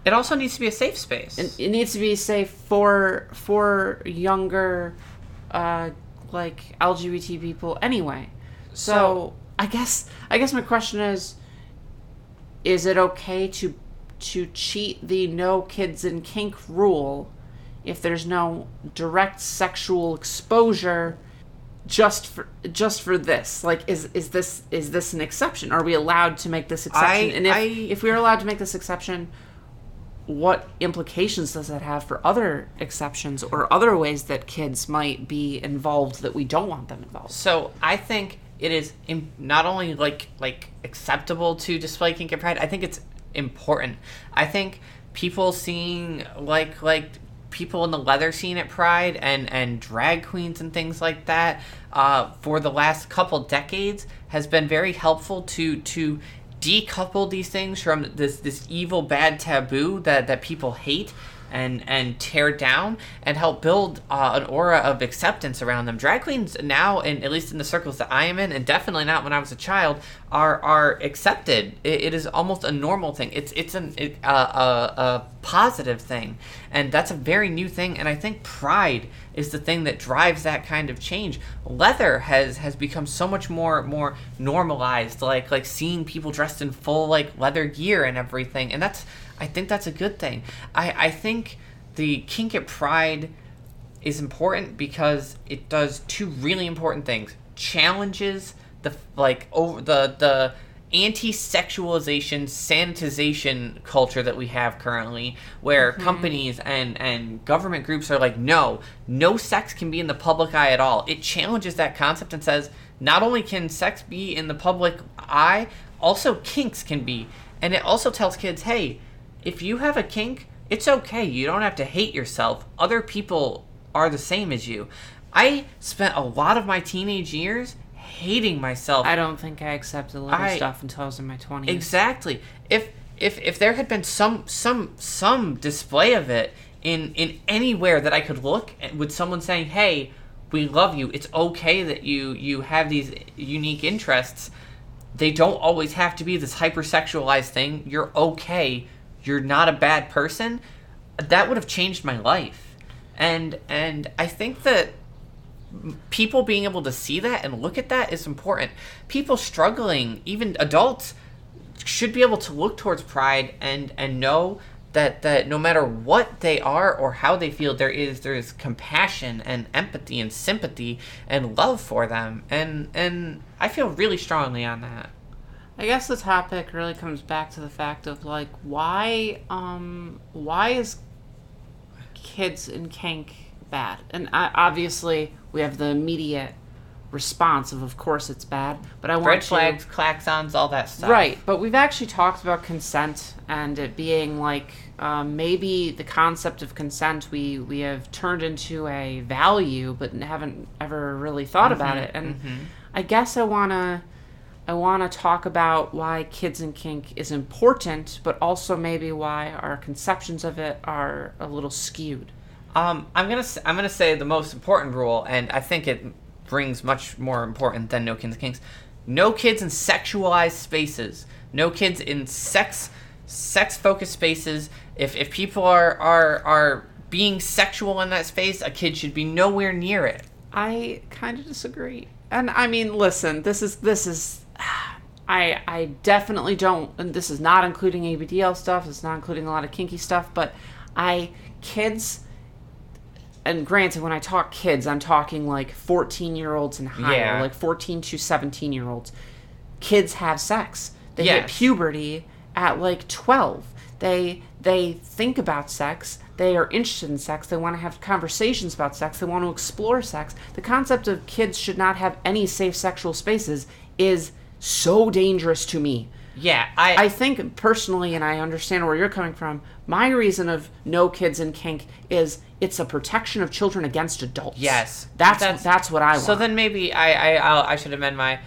It also needs to be a safe space. It needs to be safe for for younger, uh, like LGBT people anyway. So, So- I guess I guess my question is: Is it okay to to cheat the no kids and kink rule if there's no direct sexual exposure? Just for just for this like is is this is this an exception are we allowed to make this exception I- and if, I- if we're allowed to make this exception what implications does that have for other exceptions or other ways that kids might be involved that we don't want them involved So I think it is im- not only like like acceptable to display kink at Pride. I think it's important. I think people seeing like like people in the leather scene at Pride and and drag queens and things like that uh, for the last couple decades has been very helpful to to decouple these things from this this evil bad taboo that that people hate and and tear down and help build uh, an aura of acceptance around them. Drag queens now, and at least in the circles that I am in, and definitely not when I was a child, are are accepted. It, it is almost a normal thing. It's it's an it, uh, a a positive thing, and that's a very new thing. And I think pride is the thing that drives that kind of change. Leather has has become so much more more normalized, like like seeing people dressed in full like leather gear and everything, and that's I think that's a good thing. I, I think the kink at Pride is important because it does two really important things. Challenges the like over the the anti-sexualization sanitization culture that we have currently where mm-hmm. companies and and government groups are like no no sex can be in the public eye at all it challenges that concept and says not only can sex be in the public eye also kinks can be and it also tells kids hey if you have a kink, it's okay. You don't have to hate yourself. Other people are the same as you. I spent a lot of my teenage years hating myself. i don't think i accepted leather I- stuff until i was in my 20s Exactly. If if if there had been some some some display of it in in anywhere that I could look at- with someone saying, "Hey, we love you. It's okay that you you have these unique interests." They don't always have to be this hypersexualized thing. You're okay. You're not a bad person. That would have changed my life. And and I think that people being able to see that and look at that is important. People struggling, even adults, should be able to look towards pride and and know that that no matter what they are or how they feel, there is there is compassion and empathy and sympathy and love for them. And and I feel really strongly on that. I guess the topic really comes back to the fact of like why um why is kids in kink bad? And I, obviously we have the immediate response of of course it's bad, but I want Red to- flags, klaxons, all that stuff. Right, but we've actually talked about consent and it being like um, maybe the concept of consent we we have turned into a value, but haven't ever really thought about it. And I guess I wanna I wanna talk about why kids and kink is important, but also maybe why our conceptions of it are a little skewed. Um, I'm gonna I'm gonna say the most important rule, and I think it brings much more important than no kids and kinks. No kids in sexualized spaces. No kids in sex sex focused spaces. If if people are are are being sexual in that space, a kid should be nowhere near it. I kind of disagree. And I mean, listen, this is this is I I definitely don't and this is not including ABDL stuff, it's not including a lot of kinky stuff, but I kids and granted when I talk kids, I'm talking like 14-year-olds and higher, Yeah. like 14 to 17-year-olds. Kids have sex. They hit puberty at like 12. They they think about sex. They are interested in sex. They want to have conversations about sex. They want to explore sex. The concept of kids should not have any safe sexual spaces is so dangerous to me. Yeah, I, I think personally, and I understand where you're coming from. My reason of no kids in kink is it's a protection of children against adults. Yes. that's That's- that's, what I want. So then maybe I I I'll, I should amend my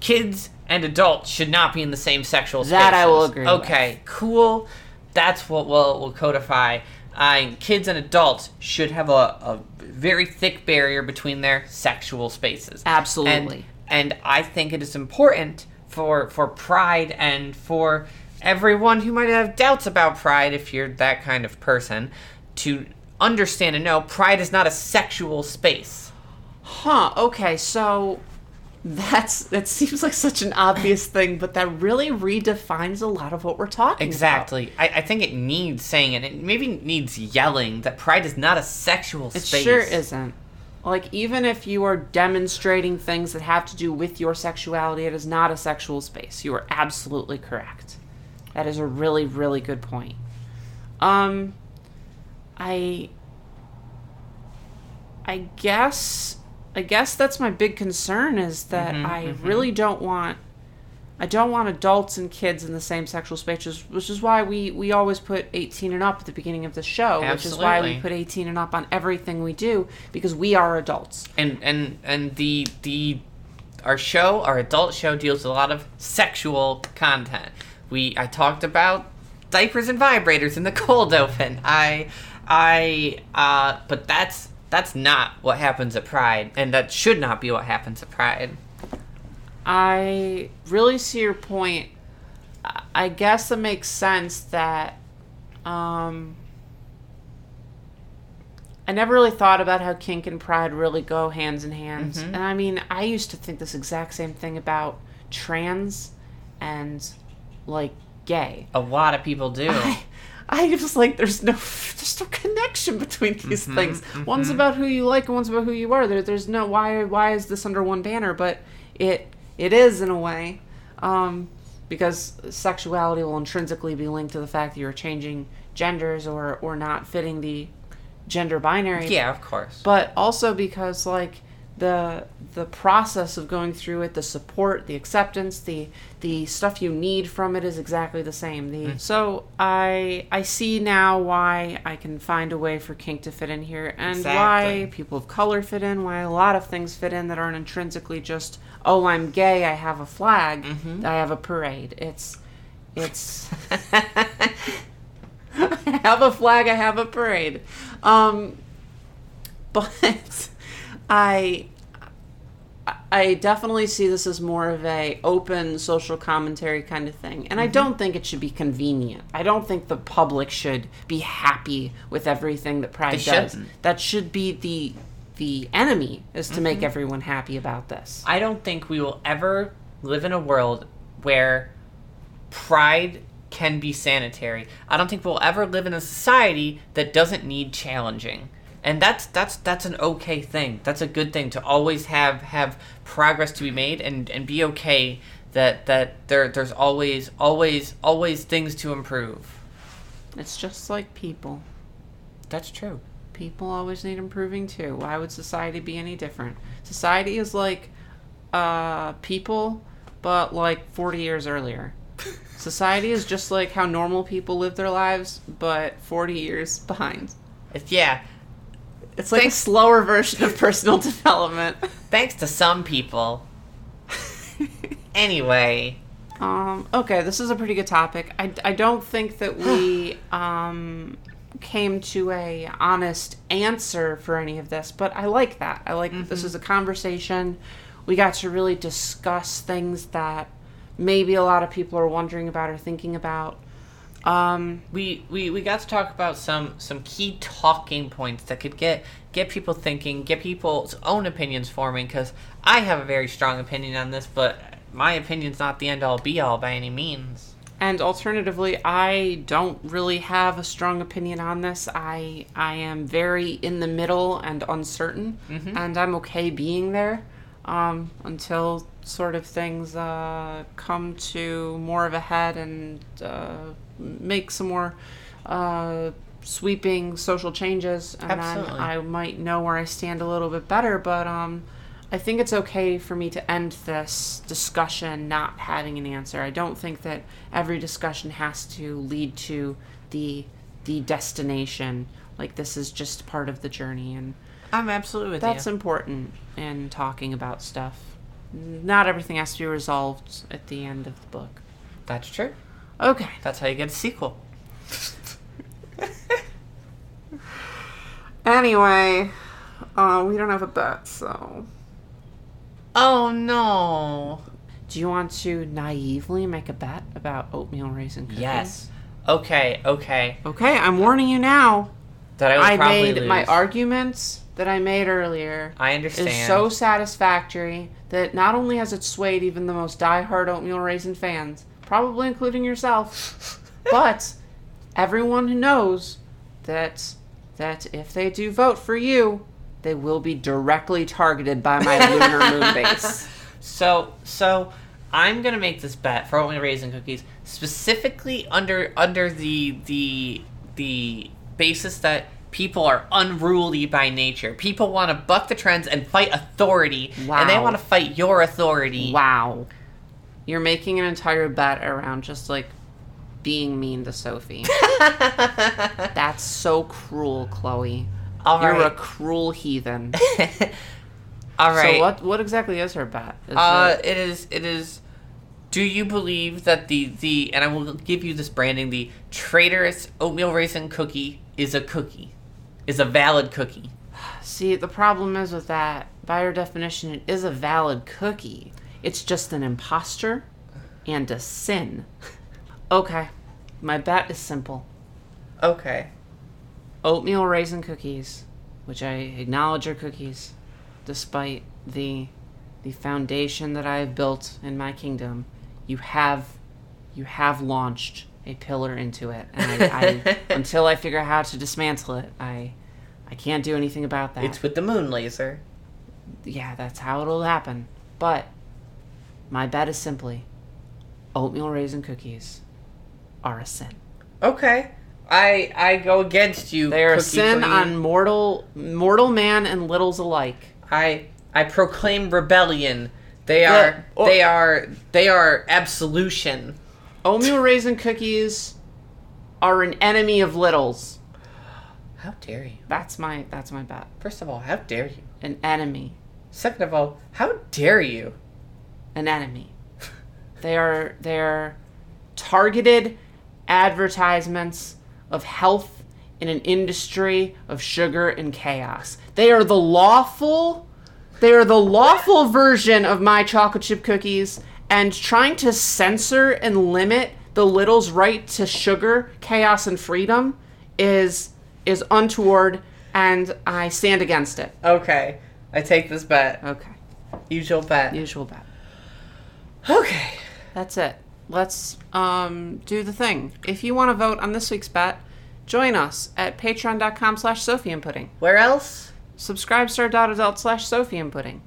kids and adults should not be in the same sexual spaces. That I will agree with. Okay, cool. That's what we'll we'll codify. Uh, kids and adults should have a, a very thick barrier between their sexual spaces. Absolutely. And, and I think it is important for for pride and for everyone who might have doubts about pride if you're that kind of person to understand and know pride is not a sexual space. Huh. Okay. So that's that seems like such an obvious thing, but that really redefines a lot of what we're talking about. Exactly. I, I think it needs saying and It maybe needs yelling that pride is not a sexual about. It space. sure isn't. Like even if you are demonstrating things that have to do with your sexuality, it is not a sexual space. You are absolutely correct. That is a really really good point. Um I I guess I guess that's my big concern is that Mm-hmm, I really don't want I don't want adults and kids in the same sexual spaces, which is why we, we always put 18 and up at the beginning of the show, Absolutely. which is why we put 18 and up on everything we do because we are adults. And and and the the our show, our adult show, deals with a lot of sexual content. We I talked about diapers and vibrators in the cold open. I I uh, but that's that's not what happens at Pride, and that should not be what happens at Pride. I really see your point. I- guess it makes sense that um I never really thought about how kink and pride really go hands in hand. And I mean, I used to think this exact same thing about trans and like gay. A lot of people do. I, I just like there's no there's no connection between these Mm-hmm, things. One's about who you like and one's about who you are. There, there's no why why is this under one banner? But it it is in a way, um, because sexuality will intrinsically be linked to the fact that you're changing genders or or not fitting the gender binary yeah, of course. but also because like the the process of going through it the support the acceptance the the stuff you need from it is exactly the same the so i i see now why i can find a way for kink to fit in here and Exactly. why people of color fit in why a lot of things fit in that aren't intrinsically just oh i'm gay i have a flag i have a parade it's it's I have a flag, I have a parade. Um, but I I definitely see this as more of a open social commentary kind of thing. And I Mm-hmm. don't think it should be convenient. I don't think the public should be happy with everything that Pride They does. shouldn't. That should be the the enemy is to Mm-hmm. make everyone happy about this. I don't think we will ever live in a world where pride can be sanitary. I don't think we'll ever live in a society that doesn't need challenging. And that's that's that's an okay thing. That's a good thing to always have have progress to be made and and be okay that that there there's always always always things to improve. It's just like people. That's true. People always need improving too. Why would society be any different? Society is like uh, people, but like 40 years earlier. society is just like how normal people live their lives, but 40 years behind. It's, yeah, It's like Thanks- a slower version of personal development. thanks to some people. Anyway, Um, okay, this is a pretty good topic. I, I don't think that we um, came to a honest answer for any of this, but I like that. I like that this is a conversation. We got to really discuss things that maybe a lot of people are wondering about or thinking about. Um, we, we we got to talk about some some key talking points that could get get people thinking, get people's own opinions forming. Because I have a very strong opinion on this, but my opinion's not the end all be all by any means. And alternatively, I don't really have a strong opinion on this. I I am very in the middle and uncertain, and I'm okay being there um, until sort of things uh, come to more of a head and uh, make some more uh, sweeping social changes, and Absolutely. then I might know where I stand a little bit better. But um, I think it's okay for me to end this discussion not having an answer. I don't think that every discussion has to lead to the the destination. Like this is just part of the journey, and I'm absolutely with that's you. That's important in talking about stuff. Not everything has to be resolved at the end of the book. That's true. Okay. That's how you get a sequel. Anyway, uh, we don't have a bet, so. Oh no. Do you want to naively make a bet about oatmeal raisin cookies? Yes. Okay. Okay. Okay, I'm warning you now. That I would I probably made lose. my arguments that I made earlier I understand. is so satisfactory that not only has it swayed even the most diehard oatmeal raisin fans, probably including yourself, but everyone who knows that that if they do vote for you, they will be directly targeted by my lunar moon base. So so I'm gonna make this bet for only raisin cookies specifically under under the the the basis that people are unruly by nature. People want to buck the trends and fight authority, and they want to fight your authority. Wow. You're making an entire bet around just like being mean to Sophie. That's so cruel, Chloe. All You're a cruel heathen. All right. So what what exactly is her bet? Is Uh, it- it is. It is. Do you believe that the the and I will give you this branding the traitorous oatmeal raisin cookie is a cookie, is a valid cookie? see, the problem is with that, by your definition, it is a valid cookie. It's just an imposter and a sin. Okay. My bet is simple. Okay. Oatmeal raisin cookies, which I acknowledge are cookies, despite the the foundation that I have built in my kingdom. You have you have launched a pillar into it, and I, I until I figure out how to dismantle it, I I can't do anything about that. It's with the moon laser. yeah, that's how it'll happen. But my bet is simply oatmeal raisin cookies are a sin. Okay. I I go against you. They are Cookie sin Queen. on mortal mortal man and littles alike. I I proclaim rebellion. They are or- they are they are absolution. Oatmeal raisin cookies are an enemy of littles. How dare you? That's my that's my bet. First of all, how dare you? An enemy. Second of all, how dare you? An enemy. They are they are targeted advertisements of health in an industry of sugar and chaos. They are the lawful they are the lawful version of my chocolate chip cookies and trying to censor and limit the little's right to sugar, chaos and freedom is is untoward and I stand against it. Okay. I take this bet. Okay. Usual bet. Usual bet. Okay. That's it. Let's um, do the thing. If you want to vote on this week's bet, join us at patreon.com slash Sophie and Pudding. Where else? SubscribeStar.adult slash Sophie and Pudding.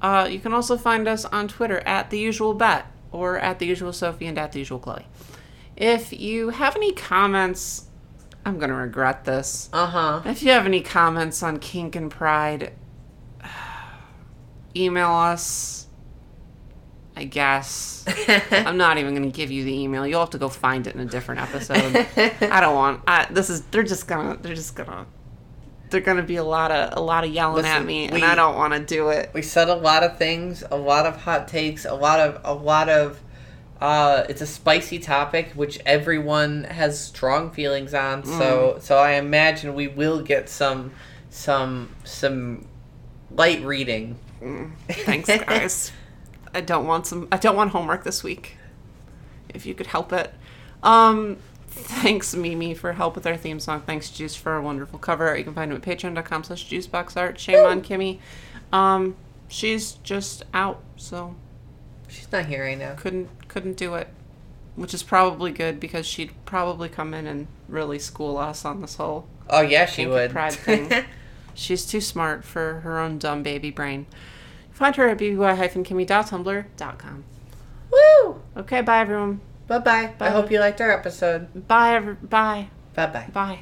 Uh, you can also find us on Twitter at the usual bet or at the usual Sophie and at the usual Chloe. If you have any comments, I'm gonna regret this. Uh huh. If you have any comments on kink and pride, email us. I guess. I'm not even gonna give you the email. You'll have to go find it in a different episode. I don't want. I, this is. They're just gonna. They're just gonna. They're gonna be a lot of a lot of yelling at Listen, me, and I don't want to do it. we said a lot of things, a lot of hot takes, a lot of a lot of. Uh, it's a spicy topic which everyone has strong feelings on. So so I imagine we will get some some some light reading. Thanks, guys. I don't want some. I don't want homework this week. If you could help it. Um, thanks Mimi for help with our theme song. Thanks Juice for a wonderful cover. You can find him at patreon.com slash juiceboxart. Shame on Kimmy. Um, she's just out, so She's not here right now. couldn't couldn't do it. Which is probably good because she'd probably come in and really school us on this whole Oh yeah, she would. pride thing. She's too smart for her own dumb baby brain. Find her at bby-kimmy.tumblr.com. Woo! Okay, bye everyone. Bye bye. I hope you liked our episode. Bye. Every- bye. Bye bye. Bye.